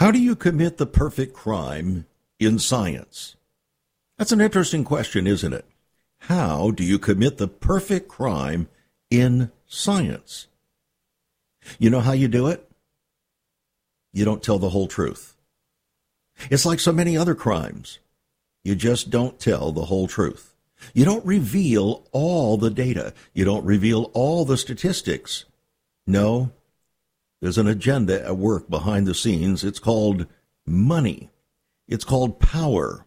How do you commit the perfect crime in science? That's an interesting question, isn't it? How do you commit the perfect crime in science? You know how you do it? You don't tell the whole truth. It's like so many other crimes. You just don't tell the whole truth. You don't reveal all the data. You don't reveal all the statistics. No, there's an agenda at work behind the scenes. It's called money. It's called power.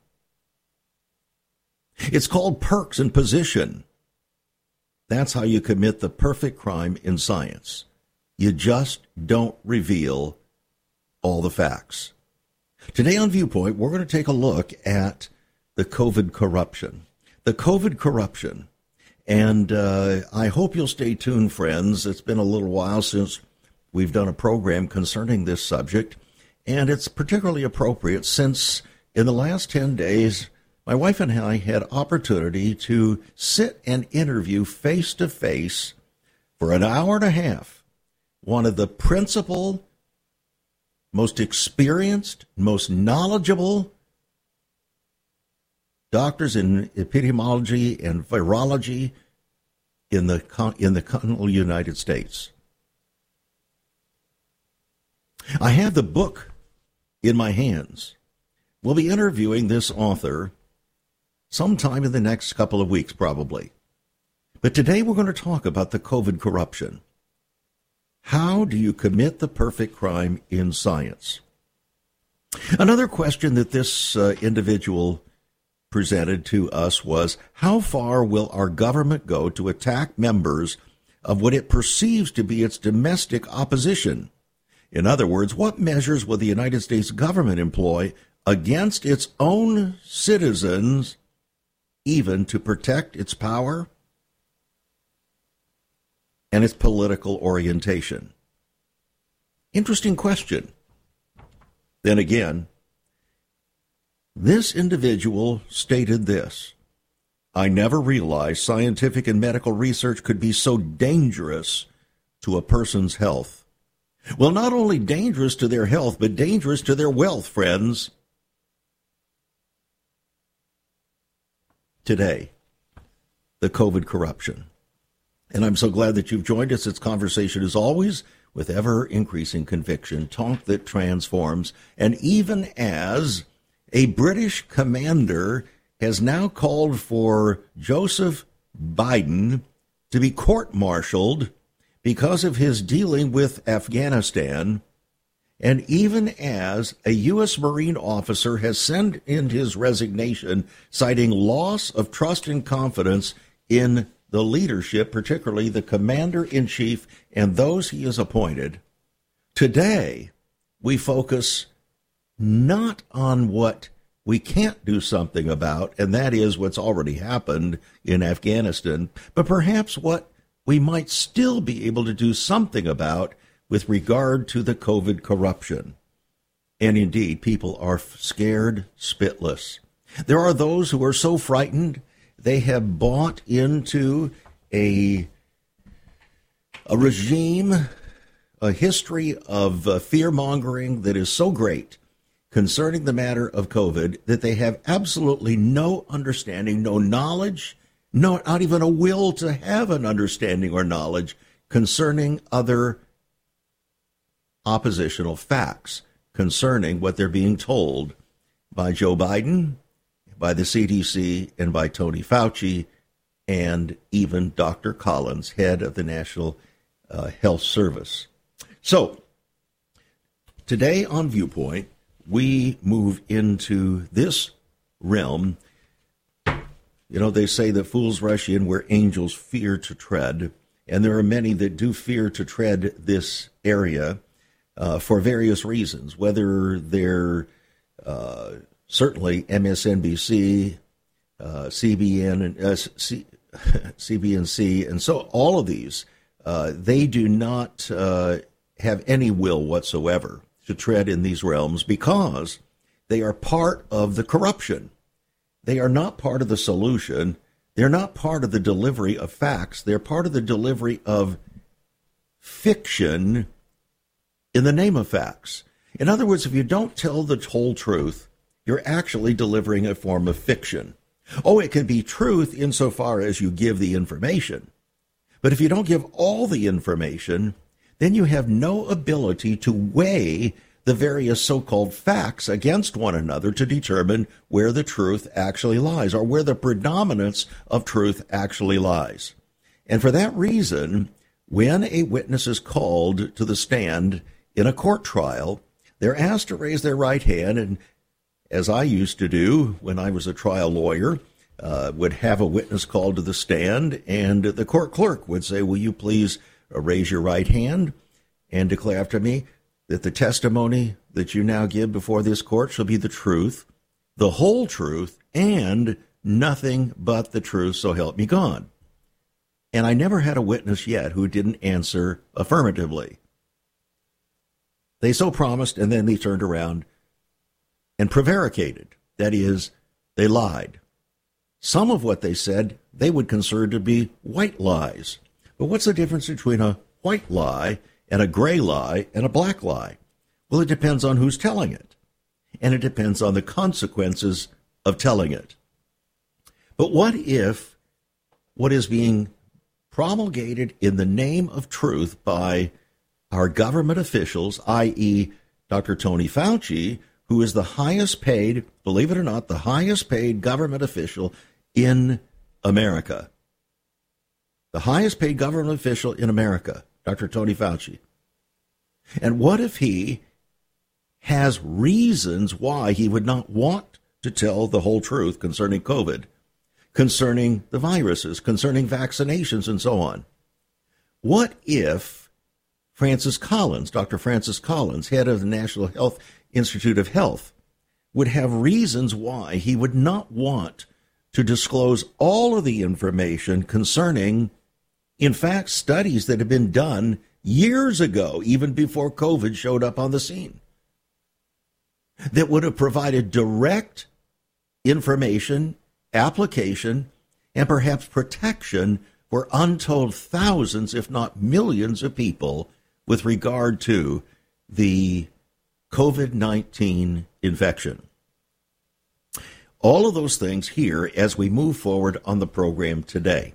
It's called perks and position. That's how you commit the perfect crime in science. You just don't reveal all the facts. Today on Viewpoint, we're going to take a look at the COVID corruption. The COVID corruption. And uh, I hope you'll stay tuned, friends. It's been a little while since we've done a program concerning this subject, and it's particularly appropriate since in the last 10 days, my wife and I had opportunity to sit and interview face to face for an hour and a half one of the principal, most experienced, most knowledgeable doctors in epidemiology and virology in the in the continental United States. I have the book in my hands. We'll be interviewing this author sometime in the next couple of weeks, probably. But today we're going to talk about the COVID corruption. How do you commit the perfect crime in science? Another question that this uh, individual presented to us was how far will our government go to attack members of what it perceives to be its domestic opposition? In other words, what measures will the United States government employ against its own citizens, even to protect its power and its political orientation? Interesting question. Then again, this individual stated this I never realized scientific and medical research could be so dangerous to a person's health. Well, not only dangerous to their health, but dangerous to their wealth, friends. Today, the COVID corruption. And I'm so glad that you've joined us. It's conversation as always with ever increasing conviction, talk that transforms. And even as a British commander has now called for Joseph Biden to be court martialed because of his dealing with Afghanistan, and even as a U.S. Marine officer has sent in his resignation, citing loss of trust and confidence in the leadership, particularly the commander in chief and those he has appointed. Today, we focus not on what we can't do something about, and that is what's already happened in Afghanistan, but perhaps what we might still be able to do something about with regard to the COVID corruption. And indeed, people are scared spitless. There are those who are so frightened they have bought into a a regime, a history of uh, fear mongering that is so great concerning the matter of COVID that they have absolutely no understanding, no knowledge, no, not even a will to have an understanding or knowledge concerning other oppositional facts concerning what they're being told by Joe Biden, by the CDC, and by Tony Fauci, and even Dr. Collins, head of the National uh, Health Service. So, today on Viewpoint, we move into this realm you know, they say that fools rush in where angels fear to tread, and there are many that do fear to tread this area uh, for various reasons, whether they're uh, certainly MSNBC, uh, CBN, and uh, C- CBNC, and so all of these, uh, they do not uh, have any will whatsoever to tread in these realms because they are part of the corruption. They are not part of the solution. They're not part of the delivery of facts. They're part of the delivery of fiction in the name of facts. In other words, if you don't tell the whole truth, you're actually delivering a form of fiction. Oh, it can be truth insofar as you give the information. But if you don't give all the information, then you have no ability to weigh the various so called facts against one another to determine where the truth actually lies or where the predominance of truth actually lies. And for that reason, when a witness is called to the stand in a court trial, they're asked to raise their right hand and as I used to do when I was a trial lawyer, uh, would have a witness called to the stand, and the court clerk would say, Will you please raise your right hand and declare after me that the testimony that you now give before this court shall be the truth, the whole truth, and nothing but the truth, so help me God. And I never had a witness yet who didn't answer affirmatively. They so promised, and then they turned around and prevaricated. That is, they lied. Some of what they said they would consider to be white lies. But what's the difference between a white lie and a gray lie and a black lie? Well, it depends on who's telling it, and it depends on the consequences of telling it. But what if what is being promulgated in the name of truth by our government officials, i.e., Dr. Tony Fauci, who is the highest paid, believe it or not, the highest paid government official in America. The highest paid government official in America, Dr. Tony Fauci. And what if he has reasons why he would not want to tell the whole truth concerning COVID, concerning the viruses, concerning vaccinations, and so on? What if Francis Collins, Dr. Francis Collins, head of the National Health Institute of Health would have reasons why he would not want to disclose all of the information concerning, in fact, studies that have been done years ago, even before COVID showed up on the scene, that would have provided direct information, application, and perhaps protection for untold thousands, if not millions, of people with regard to the COVID 19 infection. All of those things here as we move forward on the program today.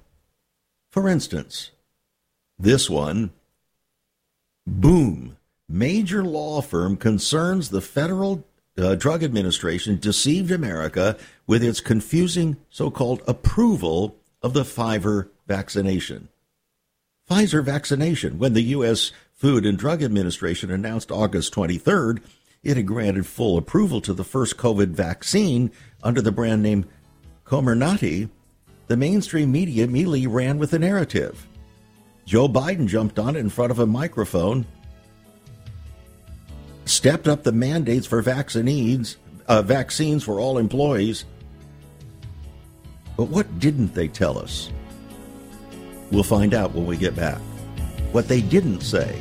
For instance, this one, boom, major law firm concerns the Federal uh, Drug Administration deceived America with its confusing so called approval of the Pfizer vaccination. Pfizer vaccination, when the U.S. Food and Drug Administration announced August 23rd it had granted full approval to the first COVID vaccine under the brand name Comirnaty, the mainstream media immediately ran with the narrative. Joe Biden jumped on it in front of a microphone, stepped up the mandates for vaccines, uh, vaccines for all employees. But what didn't they tell us? We'll find out when we get back what they didn't say.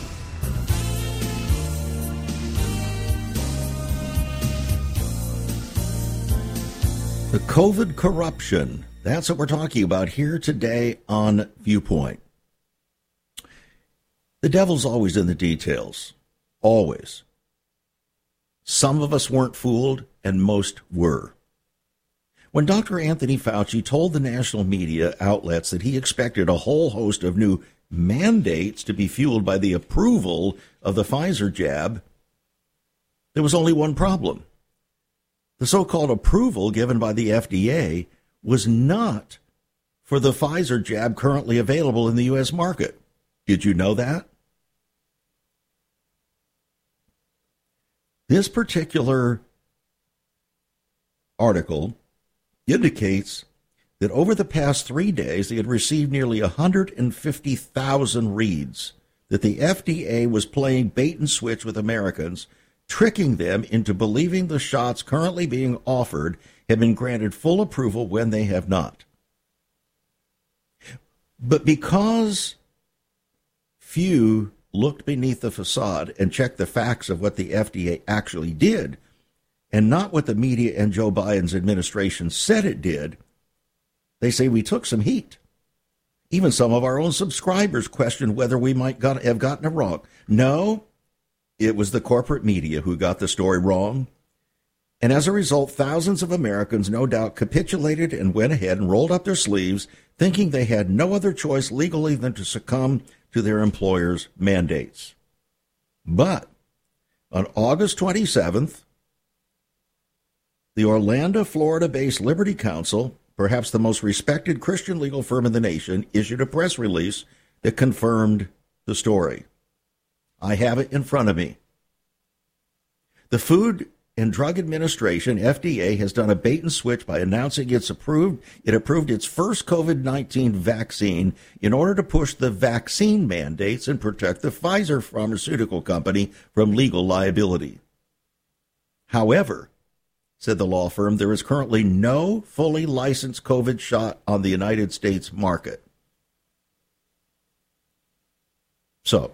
The COVID corruption. That's what we're talking about here today on Viewpoint. The devil's always in the details. Always. Some of us weren't fooled, and most were. When Dr. Anthony Fauci told the national media outlets that he expected a whole host of new mandates to be fueled by the approval of the Pfizer jab, there was only one problem. The so called approval given by the FDA was not for the Pfizer jab currently available in the U.S. market. Did you know that? This particular article indicates that over the past three days, they had received nearly 150,000 reads that the FDA was playing bait and switch with Americans, tricking them into believing the shots currently being offered have been granted full approval when they have not. But because few looked beneath the facade and checked the facts of what the FDA actually did, and not what the media and Joe Biden's administration said it did, they say we took some heat. Even some of our own subscribers questioned whether we might got, have gotten it wrong. No, it was the corporate media who got the story wrong. And as a result, thousands of Americans no doubt capitulated and went ahead and rolled up their sleeves, thinking they had no other choice legally than to succumb to their employer's mandates. But on August 27th, the Orlando, Florida based Liberty Counsel perhaps the most respected Christian legal firm in the nation, issued a press release that confirmed the story. I have it in front of me. The Food and Drug Administration, FDA, has done a bait and switch by announcing it's approved it approved its first COVID-19 vaccine in order to push the vaccine mandates and protect the Pfizer pharmaceutical company from legal liability. However, said the law firm, there is currently no fully licensed COVID shot on the United States market. So,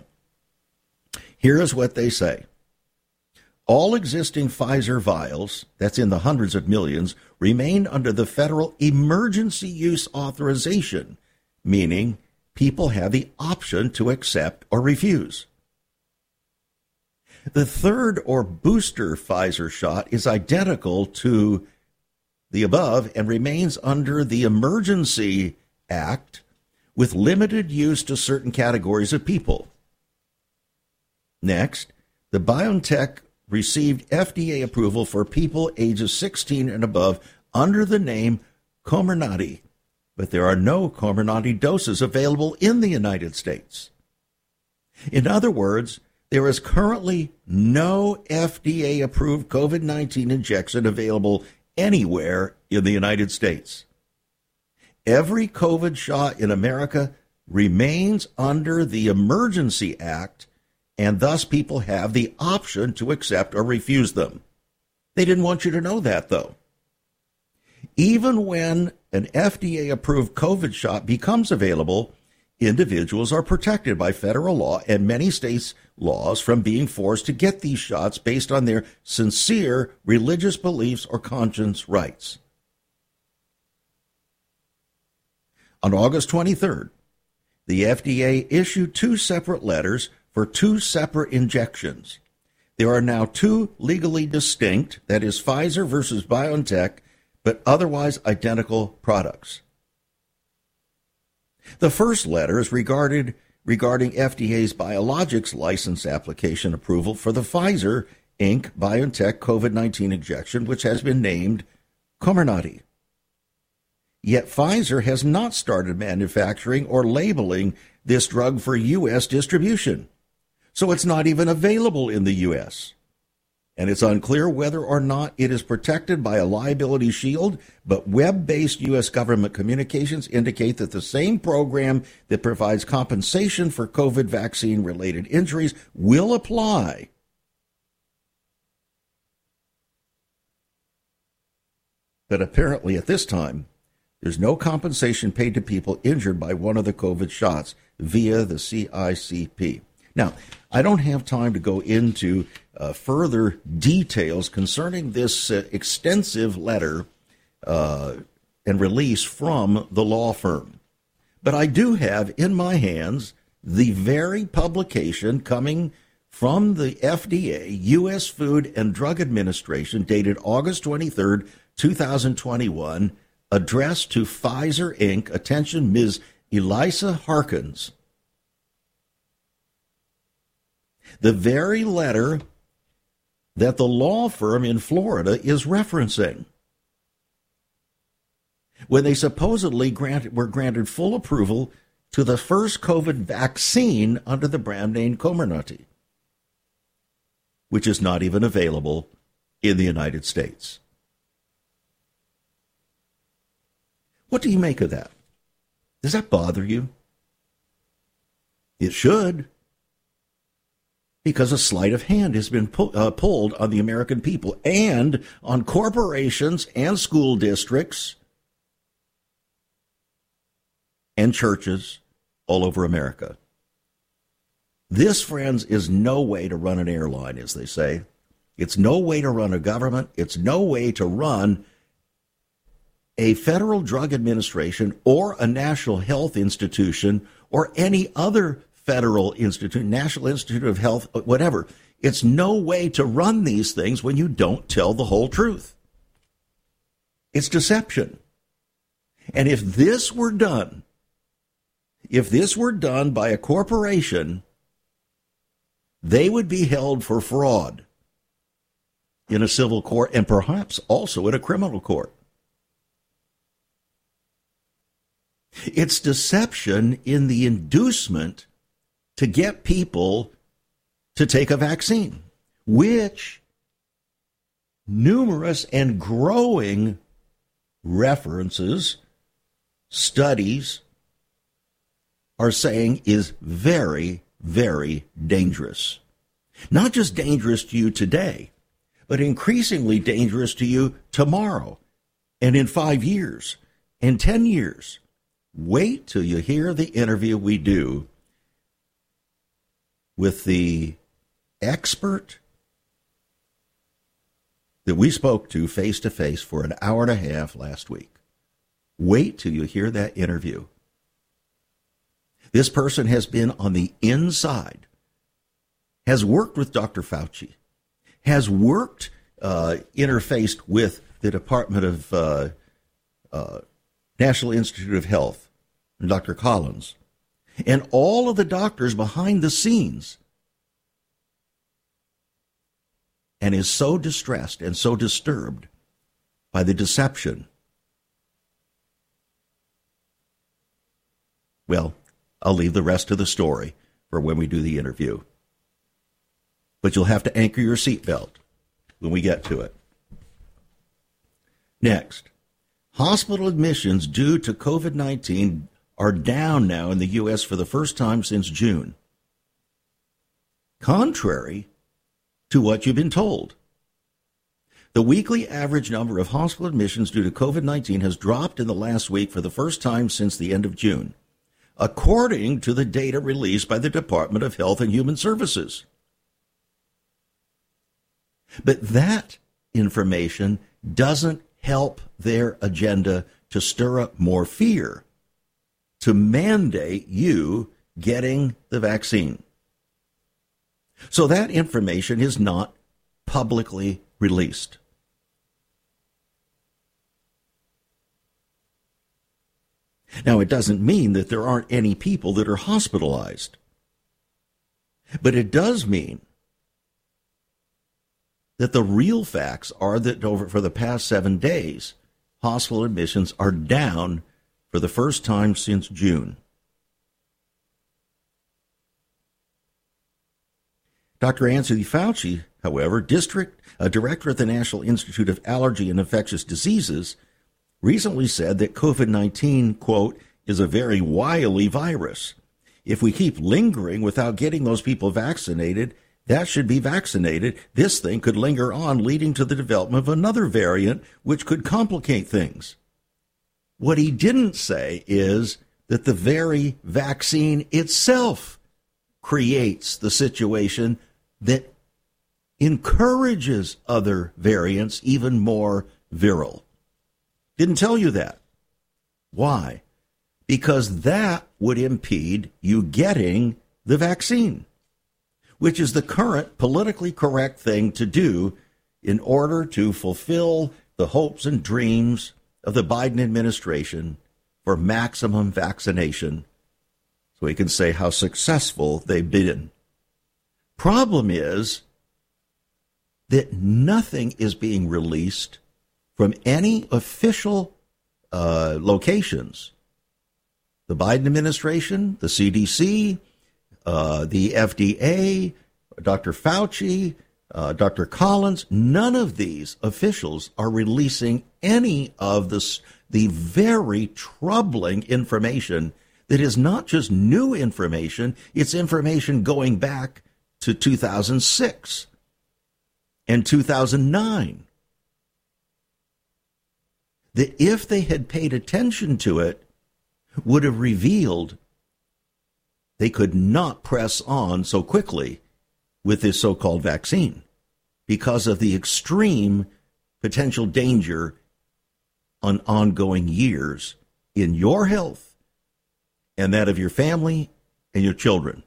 here is what they say. All existing Pfizer vials, that's in the hundreds of millions, remain under the federal emergency use authorization, meaning people have the option to accept or refuse. The third or booster Pfizer shot is identical to the above and remains under the Emergency Act with limited use to certain categories of people. Next, the BioNTech received FDA approval for people ages 16 and above under the name Comirnaty, but there are no Comirnaty doses available in the United States. In other words, there is currently no FDA approved COVID 19 injection available anywhere in the United States. Every COVID shot in America remains under the Emergency Act, and thus people have the option to accept or refuse them. They didn't want you to know that, though. Even when an FDA approved COVID shot becomes available, individuals are protected by federal law and many states' laws from being forced to get these shots based on their sincere religious beliefs or conscience rights. On August 23rd, the FDA issued two separate letters for two separate injections. There are now two legally distinct, that is, Pfizer versus BioNTech, but otherwise identical products. The first letter is regarded regarding FDA's biologics license application approval for the Pfizer Inc. BioNTech COVID 19 injection, which has been named Comirnaty. Yet Pfizer has not started manufacturing or labeling this drug for U.S. distribution, so it's not even available in the U.S and it's unclear whether or not it is protected by a liability shield, but web based U.S. government communications indicate that the same program that provides compensation for COVID vaccine related injuries will apply. But apparently, at this time, there's no compensation paid to people injured by one of the COVID shots via the CICP. Now, I don't have time to go into uh, further details concerning this uh, extensive letter uh, and release from the law firm. But I do have in my hands the very publication coming from the FDA, U.S. Food and Drug Administration, dated August 23rd, 2021, addressed to Pfizer Inc. Attention, Ms. Elisa Harkins The very letter that the law firm in Florida is referencing. When they supposedly granted, were granted full approval to the first COVID vaccine under the brand name Comirnaty, which is not even available in the United States. What do you make of that? Does that bother you? It should. Because a sleight of hand has been pu- uh, pulled on the American people and on corporations and school districts and churches all over America. This, friends, is no way to run an airline, as they say. It's no way to run a government. It's no way to run a federal drug administration or a national health institution or any other federal institute, National Institute of Health, whatever. It's no way to run these things when you don't tell the whole truth. It's deception. And if this were done, if this were done by a corporation, they would be held for fraud in a civil court and perhaps also in a criminal court. It's deception in the inducement to get people to take a vaccine, which numerous and growing references, studies are saying is very, very dangerous. Not just dangerous to you today, but increasingly dangerous to you tomorrow and in five years and 10 years. Wait till you hear the interview we do with the expert that we spoke to face to face for an hour and a half last week. Wait till you hear that interview. This person has been on the inside, has worked with Dr. Fauci, has worked, uh, interfaced with the Department of uh, uh, National Institute of Health, Dr. Collins, and all of the doctors behind the scenes and is so distressed and so disturbed by the deception. Well, I'll leave the rest of the story for when we do the interview. But you'll have to anchor your seatbelt when we get to it. Next, hospital admissions due to COVID 19 are down now in the U.S. for the first time since June. Contrary to what you've been told. The weekly average number of hospital admissions due to COVID 19 has dropped in the last week for the first time since the end of June, according to the data released by the Department of Health and Human Services. But that information doesn't help their agenda to stir up more fear to mandate you getting the vaccine. So that information is not publicly released. Now, it doesn't mean that there aren't any people that are hospitalized, but it does mean that the real facts are that over for the past seven days, hospital admissions are down for the first time since June. Dr. Anthony Fauci, however, district uh, director at the National Institute of Allergy and Infectious Diseases, recently said that COVID-19, quote, is a very wily virus. If we keep lingering without getting those people vaccinated, that should be vaccinated. This thing could linger on, leading to the development of another variant, which could complicate things. What he didn't say is that the very vaccine itself creates the situation that encourages other variants even more virile. Didn't tell you that. Why? Because that would impede you getting the vaccine, which is the current politically correct thing to do in order to fulfill the hopes and dreams of the Biden administration for maximum vaccination so he can say how successful they've been. Problem is that nothing is being released from any official uh, locations. The Biden administration, the CDC, uh, the FDA, Dr. Fauci, uh, Dr. Collins, none of these officials are releasing any of this, the very troubling information that is not just new information, it's information going back to 2006 and 2009. That if they had paid attention to it, would have revealed they could not press on so quickly with this so called vaccine because of the extreme potential danger on ongoing years in your health and that of your family and your children.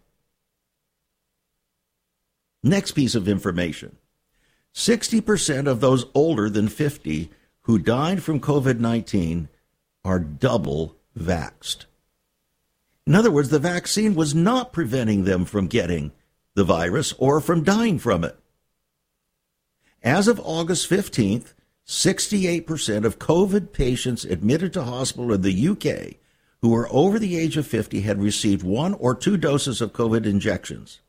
Next piece of information 60% of those older than 50 who died from COVID 19 are double vaxed. In other words, the vaccine was not preventing them from getting the virus or from dying from it. As of August 15th, 68% of COVID patients admitted to hospital in the UK who were over the age of 50 had received one or two doses of COVID injections.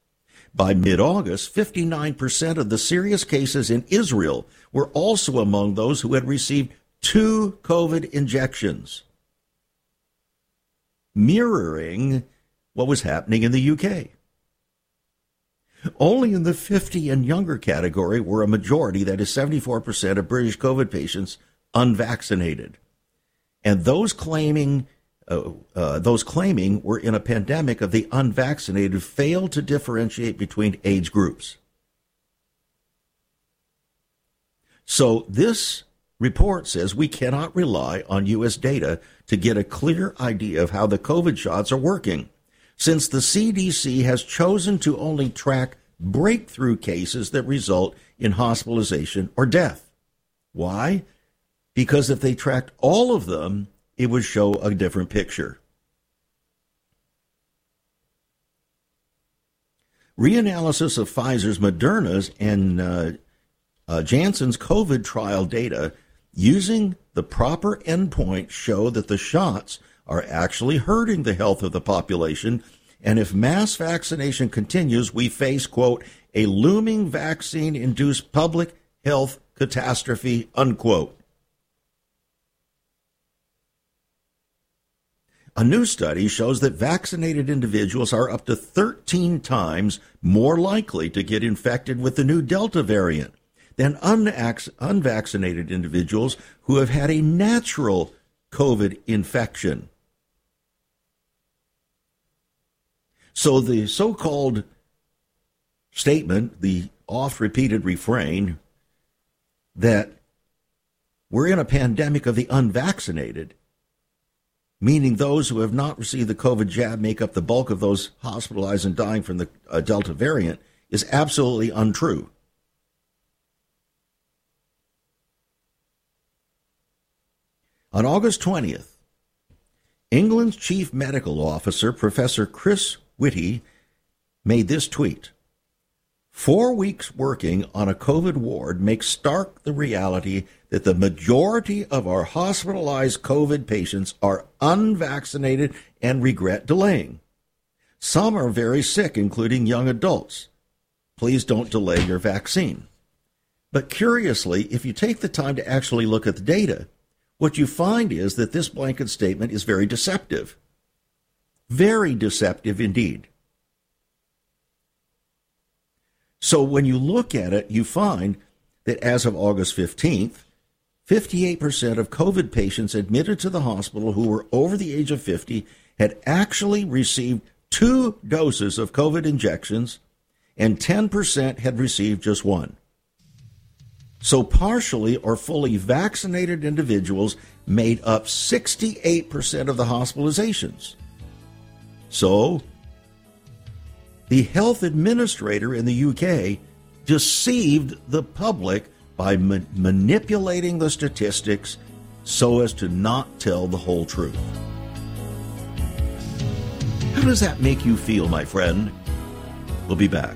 By mid August, 59% of the serious cases in Israel were also among those who had received two COVID injections, mirroring what was happening in the UK. Only in the 50 and younger category were a majority, that is 74% of British COVID patients, unvaccinated. And those claiming uh, uh, those claiming we're in a pandemic of the unvaccinated failed to differentiate between age groups. So this report says we cannot rely on U.S. data to get a clear idea of how the COVID shots are working since the CDC has chosen to only track breakthrough cases that result in hospitalization or death. Why? Because if they tracked all of them, it would show a different picture. Reanalysis of Pfizer's, Moderna's, and uh, uh, Janssen's COVID trial data using the proper endpoint show that the shots are actually hurting the health of the population. And if mass vaccination continues, we face, quote, a looming vaccine induced public health catastrophe, unquote. A new study shows that vaccinated individuals are up to 13 times more likely to get infected with the new Delta variant than unvaccinated individuals who have had a natural COVID infection. So the so called statement, the oft repeated refrain that we're in a pandemic of the unvaccinated, meaning those who have not received the COVID jab make up the bulk of those hospitalized and dying from the uh, Delta variant, is absolutely untrue. On August 20th, England's chief medical officer, Professor Chris Whitty, made this tweet. Four weeks working on a COVID ward makes stark the reality that the majority of our hospitalized COVID patients are unvaccinated and regret delaying. Some are very sick, including young adults. Please don't delay your vaccine. But curiously, if you take the time to actually look at the data, what you find is that this blanket statement is very deceptive. Very deceptive indeed. So when you look at it, you find that as of August 15th, 58% of COVID patients admitted to the hospital who were over the age of 50 had actually received two doses of COVID injections, and 10% had received just one. So, partially or fully vaccinated individuals made up 68% of the hospitalizations. So, the health administrator in the UK deceived the public by ma- manipulating the statistics so as to not tell the whole truth. How does that make you feel, my friend? We'll be back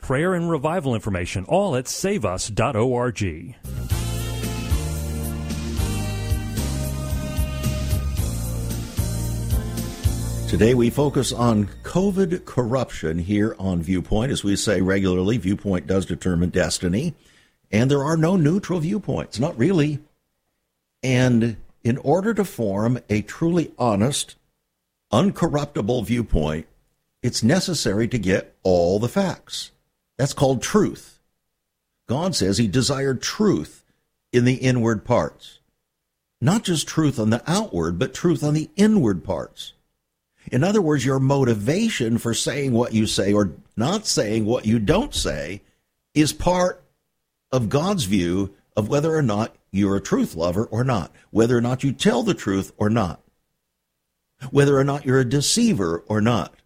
prayer and revival information, all at saveus.org. Today we focus on COVID corruption here on Viewpoint. As we say regularly, Viewpoint does determine destiny, and there are no neutral viewpoints, not really. And in order to form a truly honest, uncorruptible viewpoint, it's necessary to get all the facts. That's called truth. God says he desired truth in the inward parts. Not just truth on the outward, but truth on the inward parts. In other words, your motivation for saying what you say or not saying what you don't say is part of God's view of whether or not you're a truth lover or not, whether or not you tell the truth or not, whether or not you're a deceiver or not.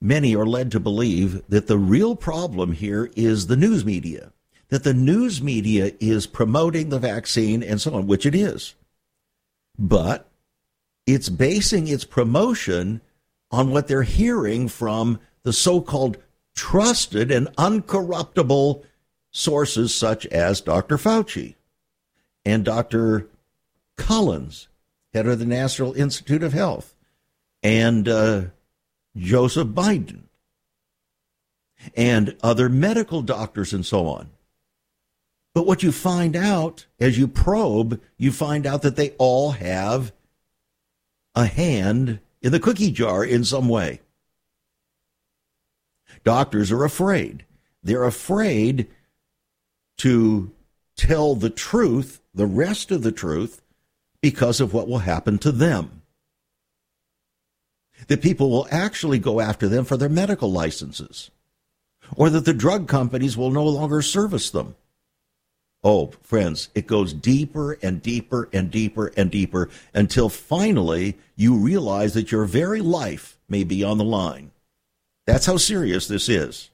Many are led to believe that the real problem here is the news media, that the news media is promoting the vaccine and so on, which it is. But it's basing its promotion on what they're hearing from the so called trusted and uncorruptible sources such as Dr. Fauci and Dr. Collins, head of the National Institute of Health, and uh, Joseph Biden and other medical doctors and so on. But what you find out as you probe, you find out that they all have a hand in the cookie jar in some way. Doctors are afraid. They're afraid to tell the truth, the rest of the truth, because of what will happen to them that people will actually go after them for their medical licenses, or that the drug companies will no longer service them. Oh, friends, it goes deeper and deeper and deeper and deeper until finally you realize that your very life may be on the line. That's how serious this is.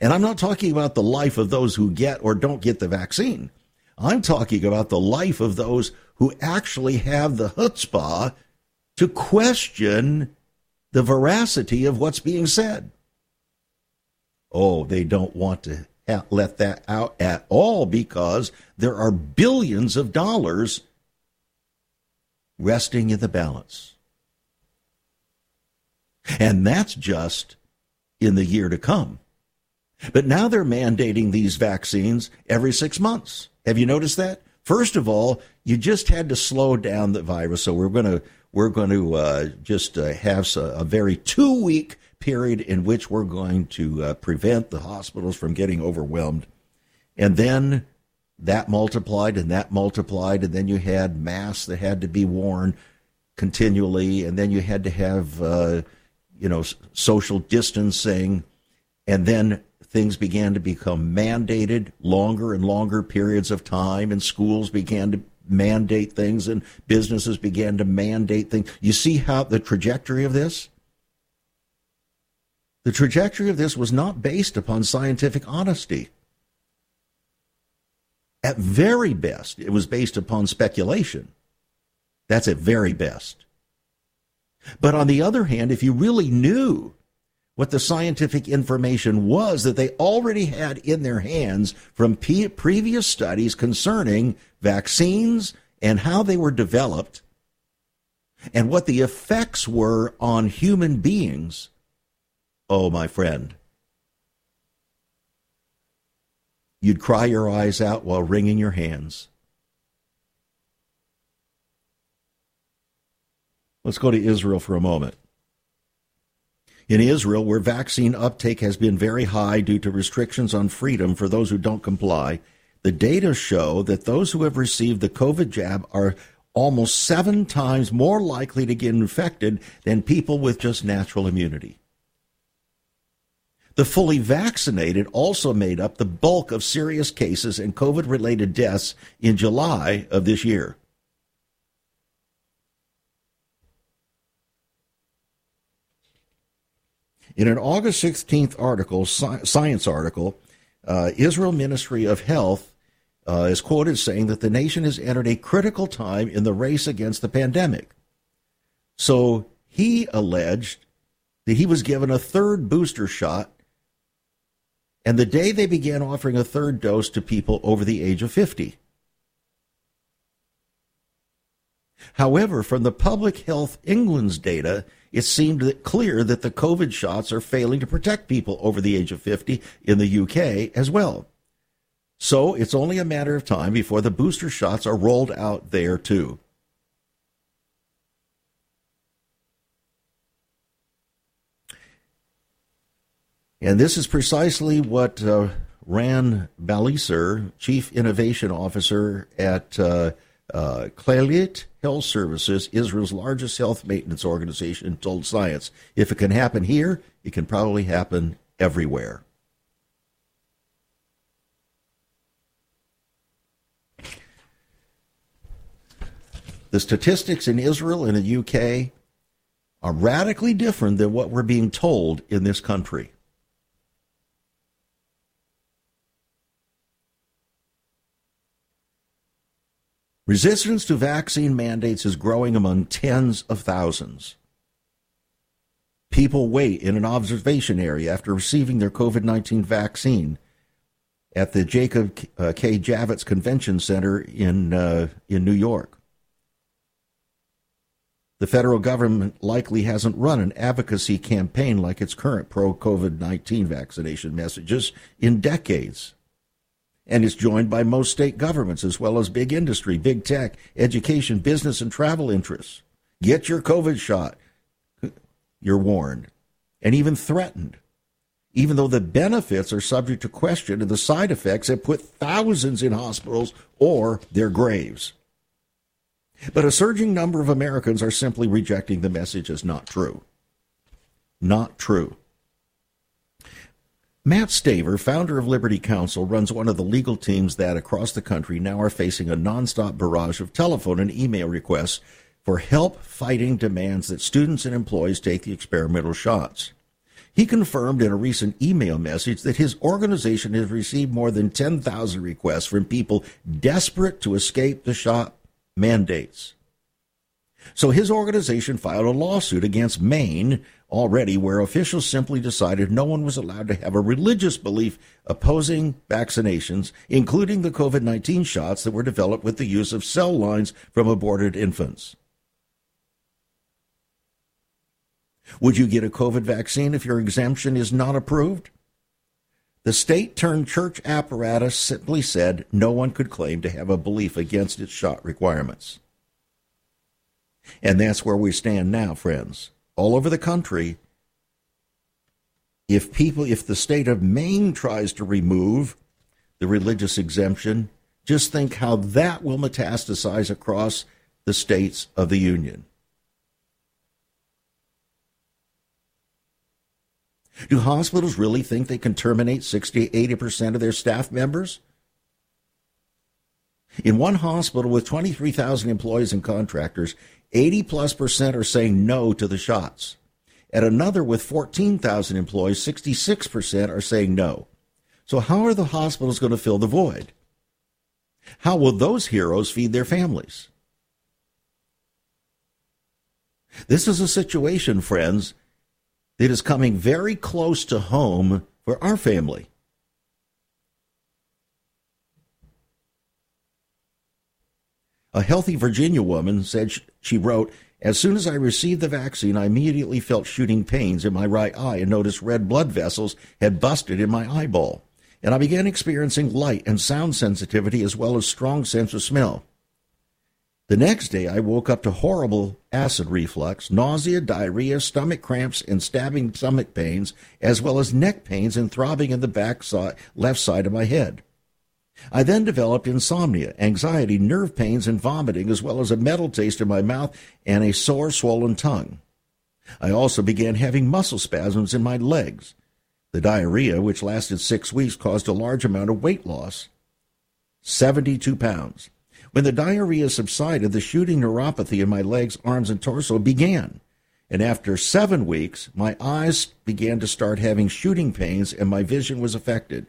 And I'm not talking about the life of those who get or don't get the vaccine. I'm talking about the life of those who actually have the chutzpah to question the veracity of what's being said. Oh, they don't want to let that out at all because there are billions of dollars resting in the balance. And that's just in the year to come. But now they're mandating these vaccines every six months. Have you noticed that? First of all, you just had to slow down the virus, so we're going to we're going to uh, just uh, have a, a very two week period in which we're going to uh, prevent the hospitals from getting overwhelmed. And then that multiplied and that multiplied, and then you had masks that had to be worn continually, and then you had to have, uh, you know, social distancing, and then things began to become mandated longer and longer periods of time, and schools began to mandate things and businesses began to mandate things. You see how the trajectory of this? The trajectory of this was not based upon scientific honesty. At very best, it was based upon speculation. That's at very best. But on the other hand, if you really knew what the scientific information was that they already had in their hands from p- previous studies concerning vaccines and how they were developed and what the effects were on human beings. Oh, my friend. You'd cry your eyes out while wringing your hands. Let's go to Israel for a moment. In Israel, where vaccine uptake has been very high due to restrictions on freedom for those who don't comply, the data show that those who have received the COVID jab are almost seven times more likely to get infected than people with just natural immunity. The fully vaccinated also made up the bulk of serious cases and COVID related deaths in July of this year. In an August 16th article, science article, uh, Israel Ministry of Health uh, is quoted saying that the nation has entered a critical time in the race against the pandemic. So he alleged that he was given a third booster shot, and the day they began offering a third dose to people over the age of 50. However, from the Public Health England's data, it seemed clear that the COVID shots are failing to protect people over the age of 50 in the UK as well. So it's only a matter of time before the booster shots are rolled out there too. And this is precisely what uh, Ran Balicer, Chief Innovation Officer at uh, uh, Health Services, Israel's largest health maintenance organization, told Science if it can happen here, it can probably happen everywhere. The statistics in Israel and the UK are radically different than what we're being told in this country. Resistance to vaccine mandates is growing among tens of thousands. People wait in an observation area after receiving their COVID 19 vaccine at the Jacob uh, K. Javits Convention Center in, uh, in New York. The federal government likely hasn't run an advocacy campaign like its current pro COVID 19 vaccination messages in decades and is joined by most state governments as well as big industry, big tech, education, business, and travel interests. Get your COVID shot. You're warned and even threatened, even though the benefits are subject to question and the side effects have put thousands in hospitals or their graves. But a surging number of Americans are simply rejecting the message as not true. Not true. Matt Staver, founder of Liberty Counsel, runs one of the legal teams that across the country now are facing a nonstop barrage of telephone and email requests for help fighting demands that students and employees take the experimental shots. He confirmed in a recent email message that his organization has received more than 10,000 requests from people desperate to escape the shot mandates. So his organization filed a lawsuit against Maine already where officials simply decided no one was allowed to have a religious belief opposing vaccinations, including the COVID 19 shots that were developed with the use of cell lines from aborted infants. Would you get a COVID vaccine if your exemption is not approved? The state turned church apparatus simply said no one could claim to have a belief against its shot requirements. And that's where we stand now, friends all over the country, if people, if the state of Maine tries to remove the religious exemption, just think how that will metastasize across the states of the Union. Do hospitals really think they can terminate 60, 80% of their staff members? In one hospital with 23,000 employees and contractors, 80 plus percent are saying no to the shots. At another with 14,000 employees, 66% are saying no. So, how are the hospitals going to fill the void? How will those heroes feed their families? This is a situation, friends, that is coming very close to home for our family. A healthy Virginia woman said she wrote, As soon as I received the vaccine, I immediately felt shooting pains in my right eye and noticed red blood vessels had busted in my eyeball. and I began experiencing light and sound sensitivity as well as strong sense of smell. The next day, I woke up to horrible acid reflux, nausea, diarrhea, stomach cramps, and stabbing stomach pains, as well as neck pains and throbbing in the back side, left side of my head. I then developed insomnia, anxiety, nerve pains, and vomiting, as well as a metal taste in my mouth and a sore, swollen tongue. I also began having muscle spasms in my legs. The diarrhea, which lasted six weeks, caused a large amount of weight loss 72 pounds. When the diarrhea subsided, the shooting neuropathy in my legs, arms, and torso began. And after seven weeks, my eyes began to start having shooting pains and my vision was affected.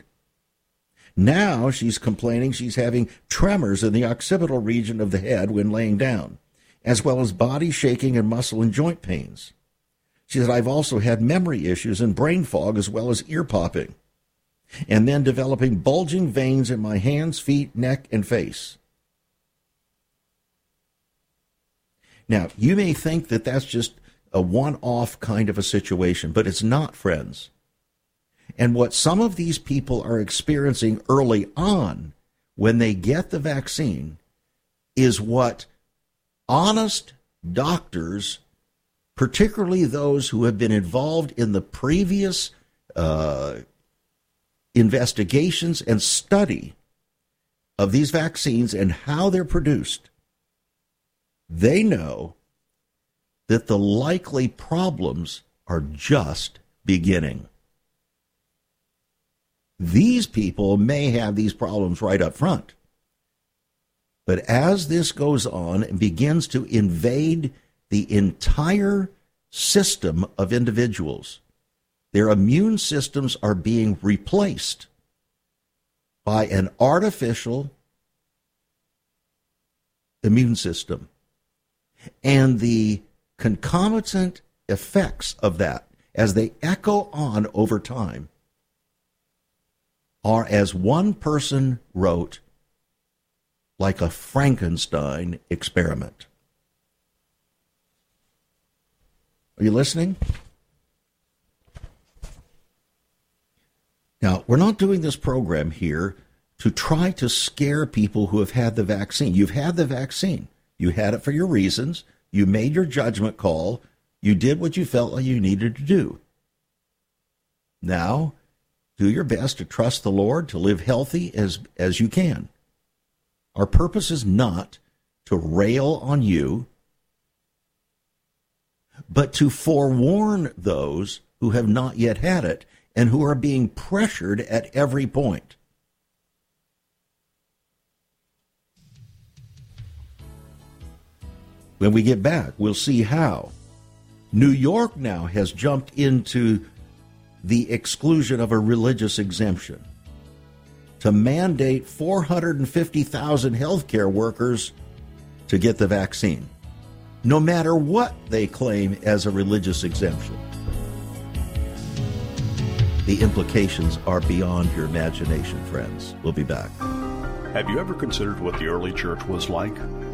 Now she's complaining she's having tremors in the occipital region of the head when laying down, as well as body shaking and muscle and joint pains. She said, I've also had memory issues and brain fog as well as ear popping, and then developing bulging veins in my hands, feet, neck, and face. Now, you may think that that's just a one off kind of a situation, but it's not, friends. And what some of these people are experiencing early on when they get the vaccine is what honest doctors, particularly those who have been involved in the previous uh, investigations and study of these vaccines and how they're produced, they know that the likely problems are just beginning. These people may have these problems right up front. But as this goes on and begins to invade the entire system of individuals, their immune systems are being replaced by an artificial immune system. And the concomitant effects of that, as they echo on over time, are, as one person wrote, like a Frankenstein experiment. Are you listening? Now, we're not doing this program here to try to scare people who have had the vaccine. You've had the vaccine. You had it for your reasons. You made your judgment call. You did what you felt like you needed to do. Now, do your best to trust the Lord, to live healthy as, as you can. Our purpose is not to rail on you, but to forewarn those who have not yet had it and who are being pressured at every point. When we get back, we'll see how. New York now has jumped into the exclusion of a religious exemption, to mandate 450,000 healthcare workers to get the vaccine, no matter what they claim as a religious exemption. The implications are beyond your imagination, friends. We'll be back. Have you ever considered what the early church was like?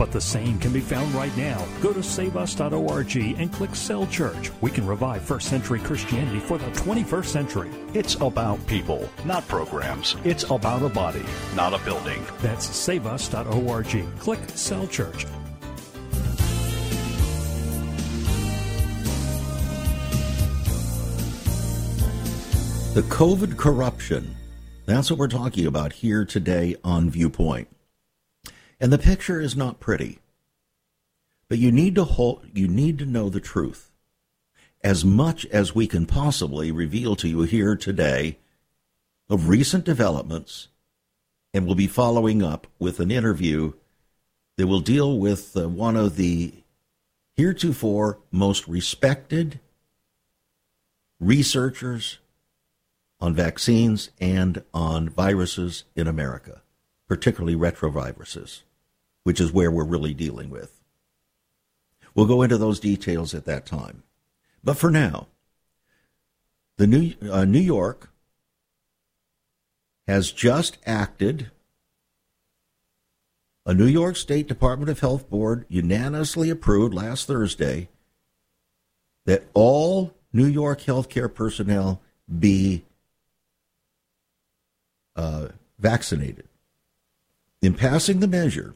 But the same can be found right now. Go to saveus.org and click Cell Church. We can revive first century Christianity for the 21st century. It's about people, not programs. It's about a body, not a building. That's saveus.org. Click Cell Church. The COVID corruption. That's what we're talking about here today on Viewpoint. And the picture is not pretty. But you need to hold, you need to know the truth. As much as we can possibly reveal to you here today of recent developments, and we'll be following up with an interview that will deal with uh, one of the heretofore most respected researchers on vaccines and on viruses in America, particularly retroviruses, which is where we're really dealing with. We'll go into those details at that time. But for now, the New, uh, New York has just acted a New York State Department of Health board unanimously approved last Thursday that all New York healthcare personnel be uh, vaccinated. In passing the measure,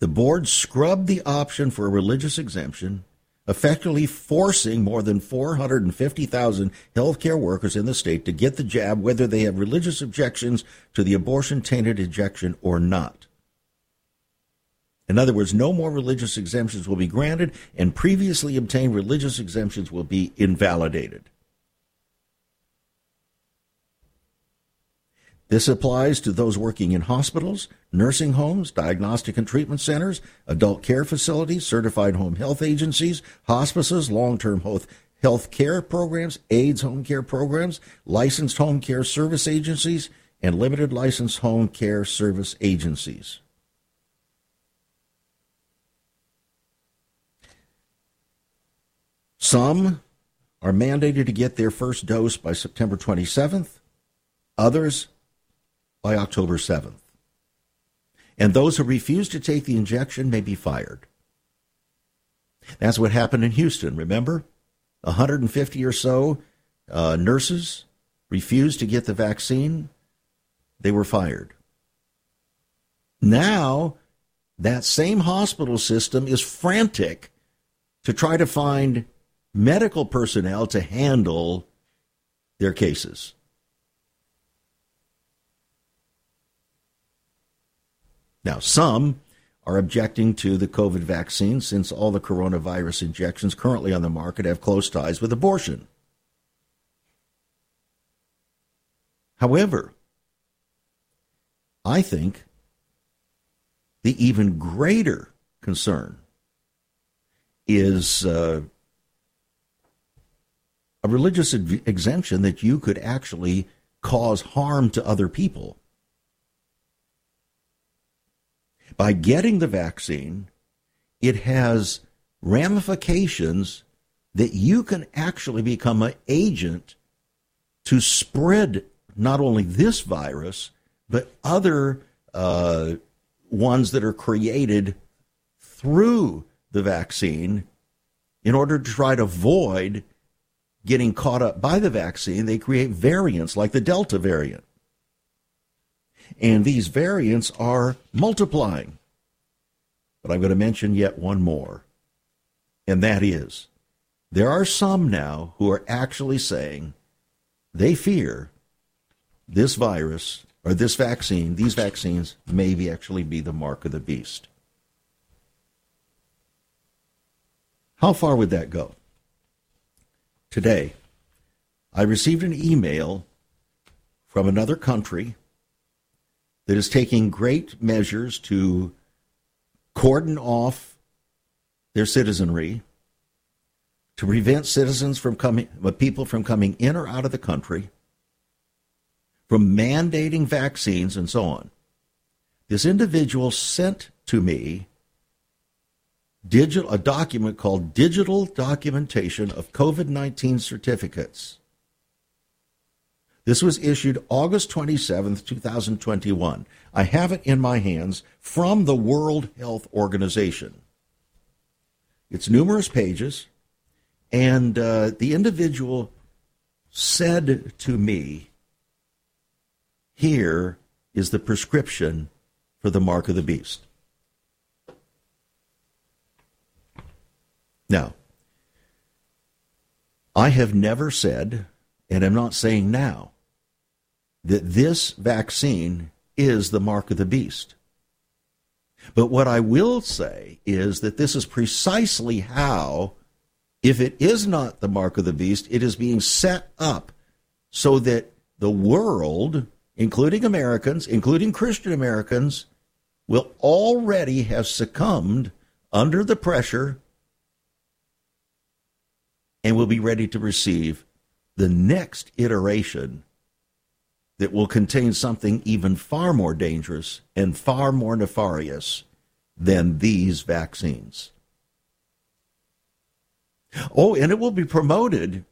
the board scrubbed the option for a religious exemption, effectively forcing more than 450,000 healthcare workers in the state to get the jab whether they have religious objections to the abortion tainted injection or not. In other words, no more religious exemptions will be granted, and previously obtained religious exemptions will be invalidated. This applies to those working in hospitals, nursing homes, diagnostic and treatment centers, adult care facilities, certified home health agencies, hospices, long term health care programs, AIDS home care programs, licensed home care service agencies, and limited licensed home care service agencies. Some are mandated to get their first dose by September 27th, others by October 7th. And those who refuse to take the injection may be fired. That's what happened in Houston, remember? 150 or so uh, nurses refused to get the vaccine, they were fired. Now, that same hospital system is frantic to try to find medical personnel to handle their cases. Now, some are objecting to the COVID vaccine since all the coronavirus injections currently on the market have close ties with abortion. However, I think the even greater concern is uh, a religious exemption that you could actually cause harm to other people. By getting the vaccine, it has ramifications that you can actually become an agent to spread not only this virus, but other uh, ones that are created through the vaccine in order to try to avoid getting caught up by the vaccine, they create variants like the Delta variant. And these variants are multiplying. But I'm going to mention yet one more, and that is there are some now who are actually saying they fear this virus or this vaccine, these vaccines may be actually be the mark of the beast. How far would that go? today. I received an email from another country that is taking great measures to cordon off their citizenry, to prevent citizens from coming, uh, people from coming in or out of the country, from mandating vaccines and so on. This individual sent to me digital, a document called Digital Documentation of COVID 19 Certificates. This was issued August 27th, 2021. I have it in my hands from the World Health Organization. It's numerous pages, and uh, the individual said to me, Here is the prescription for the mark of the beast. Now, I have never said, and I'm not saying now, that this vaccine is the mark of the beast. But what I will say is that this is precisely how, if it is not the mark of the beast, it is being set up so that the world, including Americans, including Christian Americans, will already have succumbed under the pressure and will be ready to receive the next iteration that will contain something even far more dangerous and far more nefarious than these vaccines. Oh, and it will be promoted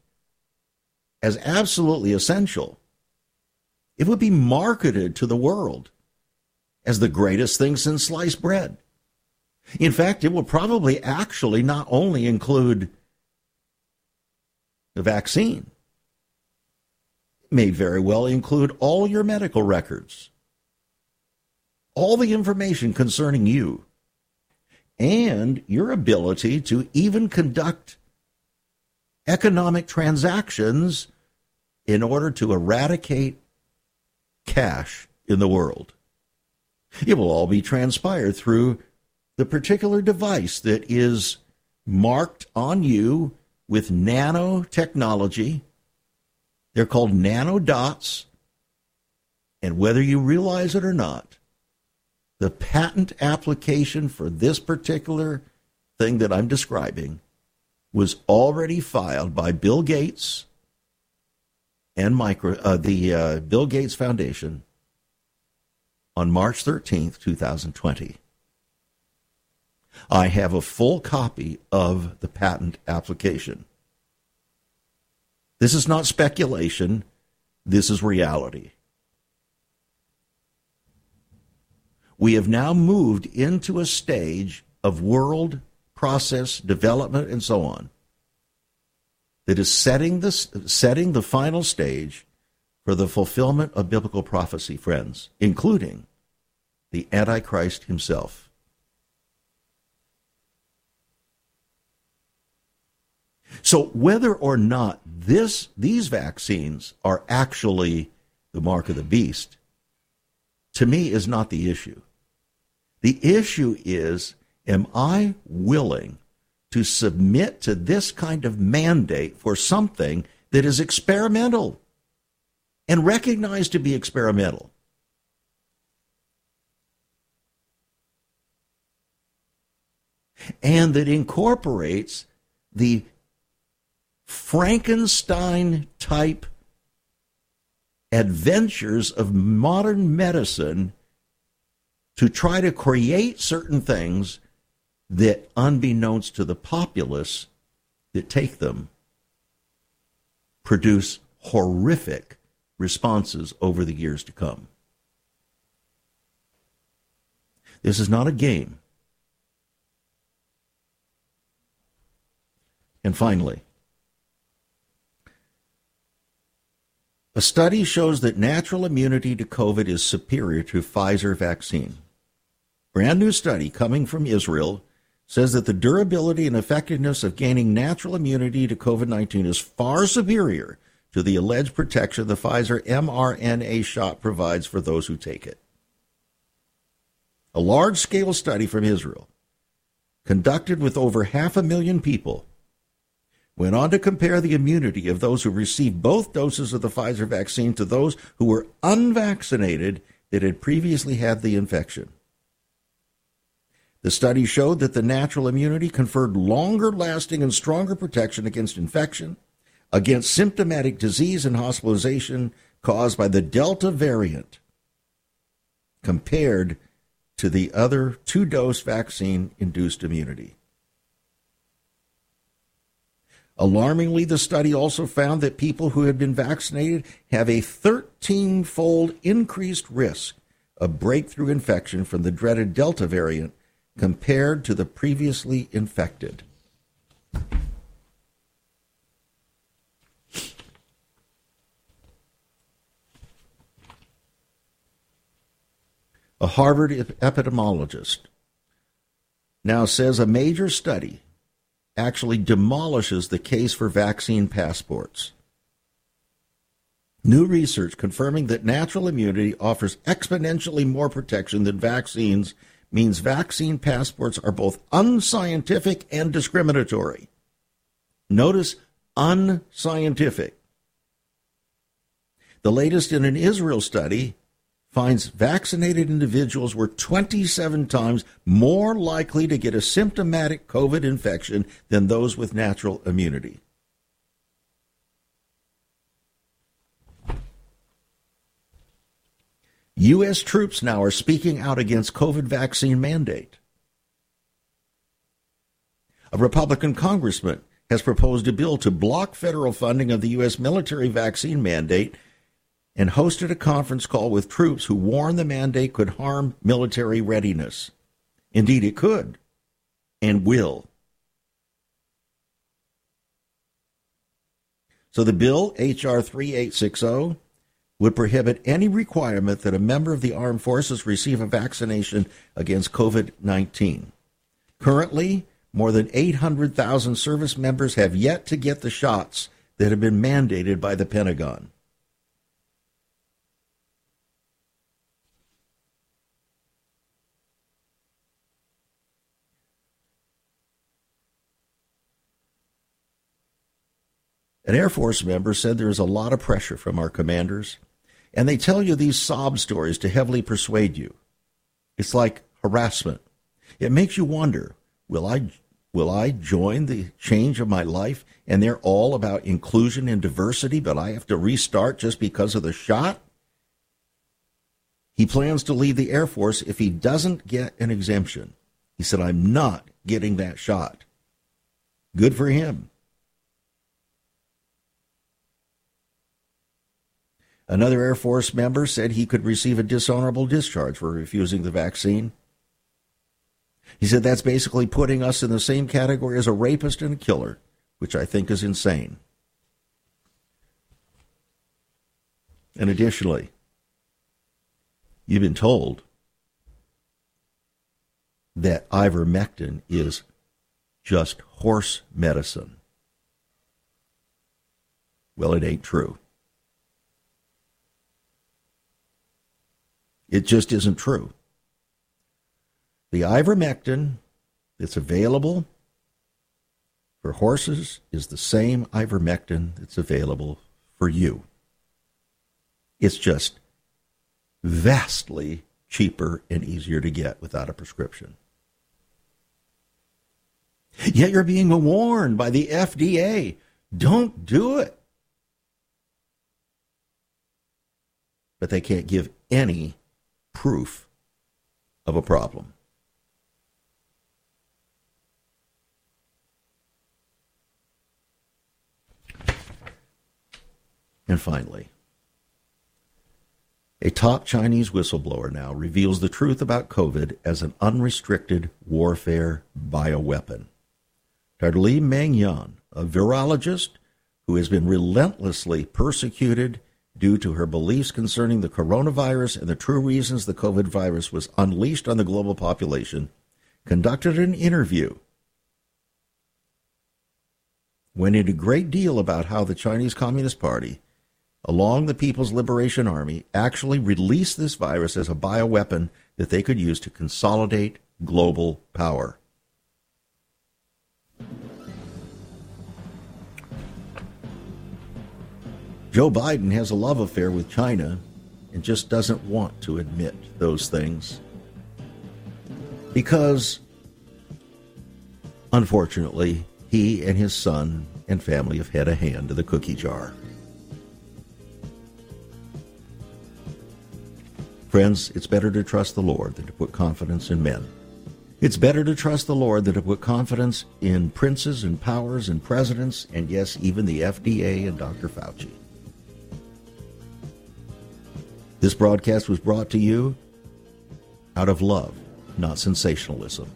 as absolutely essential. It would be marketed to the world as the greatest thing since sliced bread. In fact, it will probably actually not only include the vaccine, may very well include all your medical records, all the information concerning you, and your ability to even conduct economic transactions in order to eradicate cash in the world. It will all be transpired through the particular device that is marked on you with nanotechnology. They're called nanodots. And whether you realize it or not, the patent application for this particular thing that I'm describing was already filed by Bill Gates and micro, uh, the uh, Bill Gates Foundation on March 13th, 2020. I have a full copy of the patent application. This is not speculation, this is reality. We have now moved into a stage of world process development and so on that is setting the, setting the final stage for the fulfillment of biblical prophecy, friends, including the Antichrist himself. So whether or not this these vaccines are actually the mark of the beast, to me is not the issue. The issue is am I willing to submit to this kind of mandate for something that is experimental and recognized to be experimental? And that incorporates the Frankenstein type adventures of modern medicine to try to create certain things that, unbeknownst to the populace that take them, produce horrific responses over the years to come. This is not a game. And finally, a study shows that natural immunity to COVID is superior to Pfizer vaccine. Brand new study coming from Israel says that the durability and effectiveness of gaining natural immunity to COVID 19 is far superior to the alleged protection the Pfizer mRNA shot provides for those who take it. A large scale study from Israel, conducted with over half a million people, went on to compare the immunity of those who received both doses of the Pfizer vaccine to those who were unvaccinated that had previously had the infection. The study showed that the natural immunity conferred longer lasting and stronger protection against infection, against symptomatic disease and hospitalization caused by the Delta variant compared to the other two dose vaccine induced immunity. Alarmingly, the study also found that people who had been vaccinated have a 13 fold increased risk of breakthrough infection from the dreaded Delta variant compared to the previously infected. A Harvard epidemiologist now says a major study actually demolishes the case for vaccine passports. New research confirming that natural immunity offers exponentially more protection than vaccines means vaccine passports are both unscientific and discriminatory. Notice unscientific. The latest in an Israel study finds vaccinated individuals were 27 times more likely to get a symptomatic COVID infection than those with natural immunity. U.S. troops now are speaking out against COVID vaccine mandate. A Republican congressman has proposed a bill to block federal funding of the U.S. military vaccine mandate and hosted a conference call with troops who warned the mandate could harm military readiness. Indeed, it could and will. So the bill, H.R. 3860, would prohibit any requirement that a member of the armed forces receive a vaccination against COVID 19. Currently, more than 800,000 service members have yet to get the shots that have been mandated by the Pentagon. An Air Force member said there is a lot of pressure from our commanders, and they tell you these sob stories to heavily persuade you. It's like harassment. It makes you wonder will I, will I join the change of my life? And they're all about inclusion and diversity, but I have to restart just because of the shot? He plans to leave the Air Force if he doesn't get an exemption. He said, I'm not getting that shot. Good for him. Another Air Force member said he could receive a dishonorable discharge for refusing the vaccine. He said that's basically putting us in the same category as a rapist and a killer, which I think is insane. And additionally, you've been told that ivermectin is just horse medicine. Well, it ain't true. It just isn't true. The ivermectin that's available for horses is the same ivermectin that's available for you. It's just vastly cheaper and easier to get without a prescription. Yet you're being warned by the FDA don't do it. But they can't give any proof of a problem. And finally, a top Chinese whistleblower now reveals the truth about COVID as an unrestricted warfare bioweapon. Dr. Li-Meng Yan, a virologist who has been relentlessly persecuted due to her beliefs concerning the coronavirus and the true reasons the COVID virus was unleashed on the global population, conducted an interview. Went into a great deal about how the Chinese Communist Party, along the People's Liberation Army, actually released this virus as a bioweapon that they could use to consolidate global power. Joe Biden has a love affair with China and just doesn't want to admit those things. Because, unfortunately, he and his son and family have had a hand to the cookie jar. Friends, it's better to trust the Lord than to put confidence in men. It's better to trust the Lord than to put confidence in princes and powers and presidents and, yes, even the FDA and Dr. Fauci. This broadcast was brought to you out of love, not sensationalism.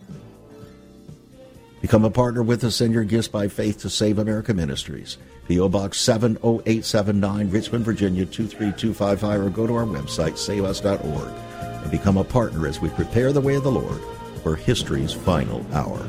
Become a partner with us. Send your gifts by faith to Save America Ministries. P.O. Box 70879, Richmond, Virginia 23255, or go to our website, saveus.org, and become a partner as we prepare the way of the Lord for history's final hour.